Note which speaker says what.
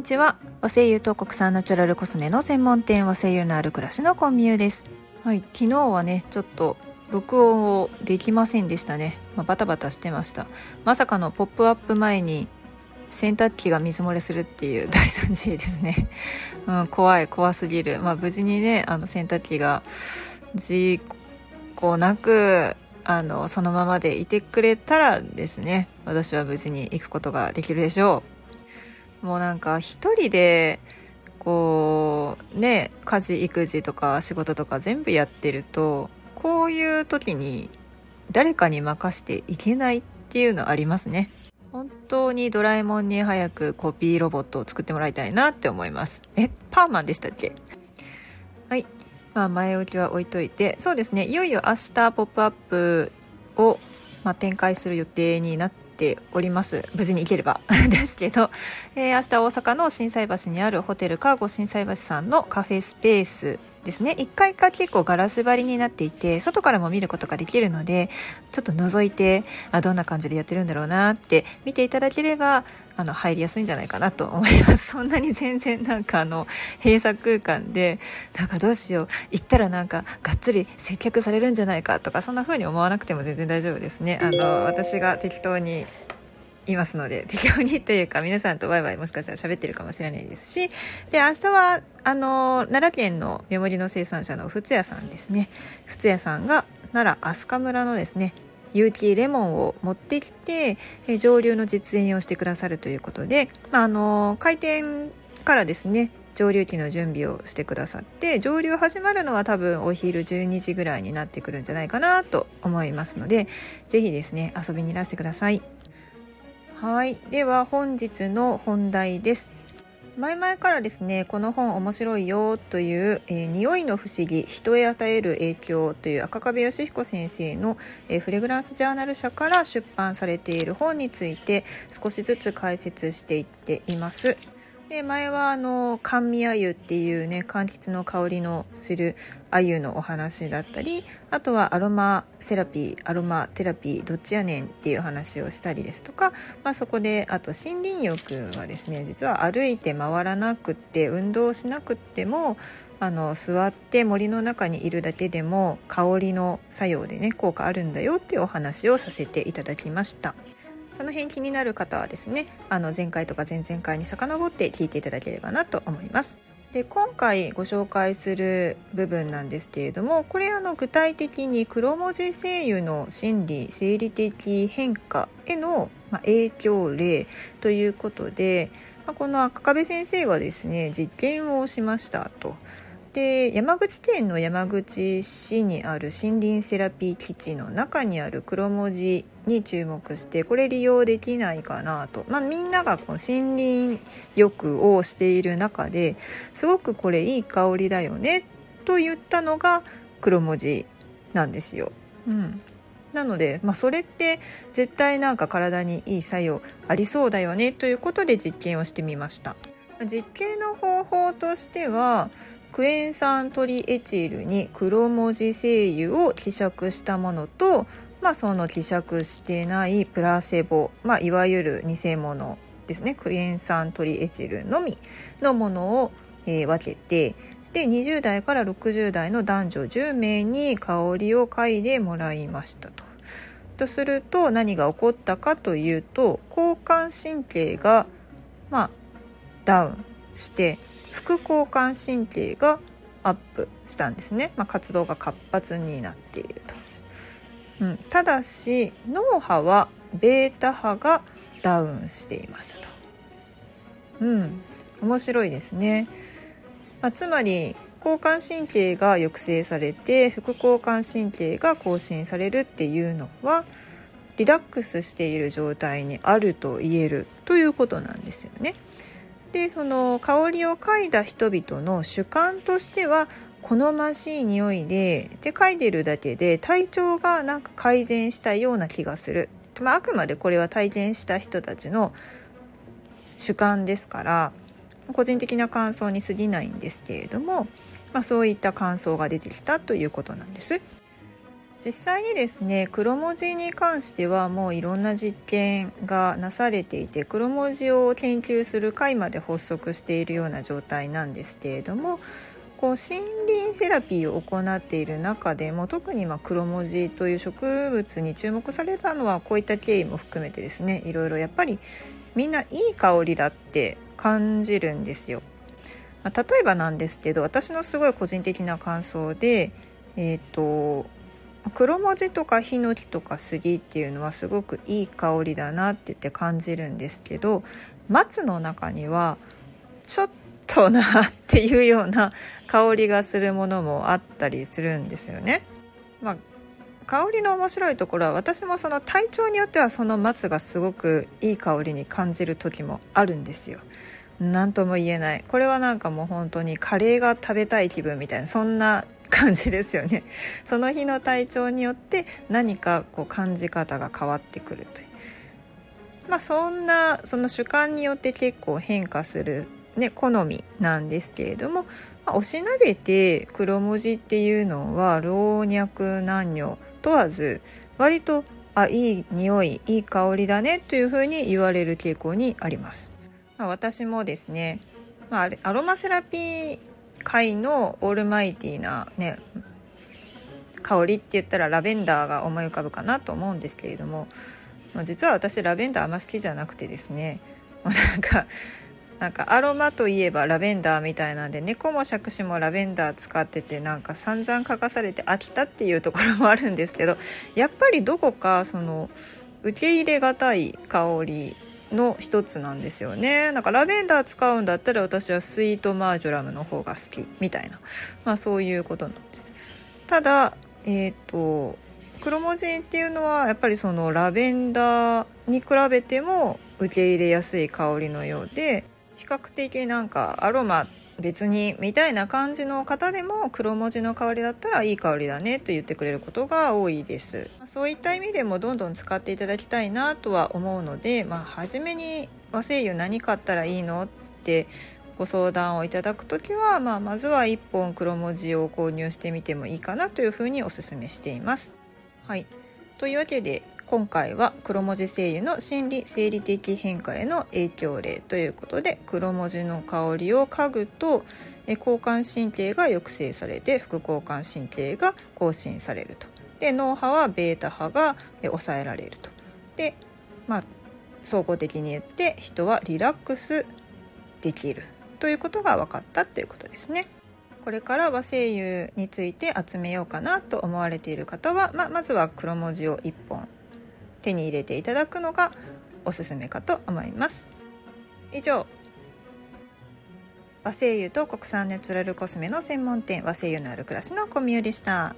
Speaker 1: にちは。和製油と国産ナチュラルコスメの専門店和製油のある暮らしのコンミューです。はい昨日はねちょっと録音をできませんでしたね、まあ、バタバタしてました。まさかのポップアップ前に洗濯機が水漏れするっていう 大惨事ですね、うん、怖い怖すぎる。まあ無事にねあの洗濯機が事故なくあのそのままでいてくれたらですね。私は無事に行くことができるでしょう。もうなんか一人でこうね家事育児とか仕事とか全部やってるとこういう時に誰かに任していけないっていうのありますね。本当にドラえもんに早くコピーロボットを作ってもらいたいなって思います。えパーマンでしたっけ？はい。まあ、前置きは置いといて。そうですね。いよいよ明日「ポップアップを、まあ、展開する予定になってております。無事に行ければ ですけど、えー、明日大阪の心斎橋にあるホテルカーゴ心斎橋さんのカフェスペースですね。1階が結構ガラス張りになっていて外からも見ることができるのでちょっと覗いてあどんな感じでやってるんだろうなって見ていただければあの入りやすいんじゃないかなと思います。そんなに全然なんかあの閉鎖空間でなんかどうしよう。行ったらなんかがっつり接客されるんじゃないかとかそんな風に思わなくても全然大丈夫ですね。あの私が適当にいますので 適当にというか皆さんとワイワイもしかしたら喋ってるかもしれないですしで明日はあの奈良県のメモリの生産者の仏屋さんですね仏屋さんが奈良飛鳥村のですね有機レモンを持ってきてえ上流の実演をしてくださるということで、まあ、あの開店からですね上流期の準備をしてくださって上流始まるのは多分お昼12時ぐらいになってくるんじゃないかなと思いますので是非ですね遊びにいらしてください。はいでは本日の本題です前々からですねこの本面白いよという、えー、匂いの不思議人へ与える影響という赤壁義彦先生の、えー、フレグランスジャーナル社から出版されている本について少しずつ解説していっています。で前はあの甘味鮎っていうね柑橘の香りのする鮎のお話だったりあとはアロマセラピーアロマテラピーどっちやねんっていう話をしたりですとか、まあ、そこであと森林浴はですね実は歩いて回らなくって運動しなくってもあの座って森の中にいるだけでも香りの作用でね効果あるんだよっていうお話をさせていただきました。その辺気になる方はですねあの前回とか前々回に遡って聞いていただければなと思います。で今回ご紹介する部分なんですけれどもこれあの具体的に黒文字声優の心理生理的変化への、影響例ということで、この赤壁先生がですね実験をしましたと。で山口県の山口市にある森林セラピー基地の中にある黒文字に注目してこれ利用できないかなと、まあ、みんながこう森林浴をしている中ですごくこれいい香りだよねと言ったのが黒文字なんですよ。うん、なので、まあ、それって絶対なんか体にいい作用ありそうだよねということで実験をしてみました。実験の方法としてはクエン酸トリエチルに黒文字精油を希釈したものと、まあ、その希釈してないプラセボ、まあ、いわゆる偽物ですねクエン酸トリエチルのみのものを、えー、分けてで20代から60代の男女10名に香りを嗅いでもらいましたと。とすると何が起こったかというと交感神経が、まあ、ダウンして副交感神経がアップしたんですね、まあ、活動が活発になっていると、うん、ただし脳波はベータ波がダウンしていましたと。うん。面白いですね、まあ、つまり交感神経が抑制されて副交感神経が更新されるっていうのはリラックスしている状態にあると言えるということなんですよね。でその香りを嗅いだ人々の主観としては好ましい匂いでで嗅いでるだけで体調がなんか改善したような気がする、まあ、あくまでこれは体験した人たちの主観ですから個人的な感想に過ぎないんですけれども、まあ、そういった感想が出てきたということなんです。実際にですね黒文字に関してはもういろんな実験がなされていて黒文字を研究する会まで発足しているような状態なんですけれどもこう森林セラピーを行っている中でも特にま黒文字という植物に注目されたのはこういった経緯も含めてですねいろいろやっぱりみんないい香りだって感じるんですよ。まあ、例えばなんですけど私のすごい個人的な感想でえっ、ー、と黒文字とかヒノキとか杉っていうのはすごくいい香りだなって言って感じるんですけど松の中にはちょっとなっていうような香りがするものもあったりするんですよね。まあ香りの面白いところは私もその体調によってはその松がすごくいい香りに感じる時もあるんですよ。何とも言えないこれはなんかもう本当にカレーが食べたい気分みたいなそんな感じですよねその日の体調によって何かこう感じ方が変わってくるというまあそんなその主観によって結構変化するね好みなんですけれども、まあ、おしなべて黒文字っていうのは老若男女問わず割とあいい匂いいい香りだねというふうに言われる傾向にあります。まあ、私もですね、まあ、アロマセラピー界のオールマイティーなね香りって言ったらラベンダーが思い浮かぶかなと思うんですけれども、まあ、実は私ラベンダーあんま好きじゃなくてですね、まあ、なんかなんかアロマといえばラベンダーみたいなんで猫も杓子もラベンダー使っててなんか散々書かされて飽きたっていうところもあるんですけどやっぱりどこかその受け入れがたい香りの一つなんですよね。なんかラベンダー使うんだったら私はスイートマージョラムの方が好きみたいな、まあ、そういうことなんです。ただえっ、ー、と黒文字っていうのはやっぱりそのラベンダーに比べても受け入れやすい香りのようで比較的なんかアロマ別にみたいな感じの方でも黒文字の香りだったらいい香りだねと言ってくれることが多いですそういった意味でもどんどん使っていただきたいなとは思うのでまあ初めに和製油何買ったらいいのってご相談をいただく時は、まあ、まずは1本黒文字を購入してみてもいいかなというふうにお勧めしています。はい、というわけで今回は黒文字精油の心理生理的変化への影響例ということで黒文字の香りを嗅ぐと交感神経が抑制されて副交感神経が更新されるとで脳波はベータ波が抑えられるとでまあ総合的に言って人はリラックスできるということが分かったということですね。これから和声優について集めようかなと思われている方は、まあ、まずは黒文字を1本手に入れていただくのがおすすめかと思います以上和製油と国産ナチュラルコスメの専門店和製油のある暮らしのコミュでした。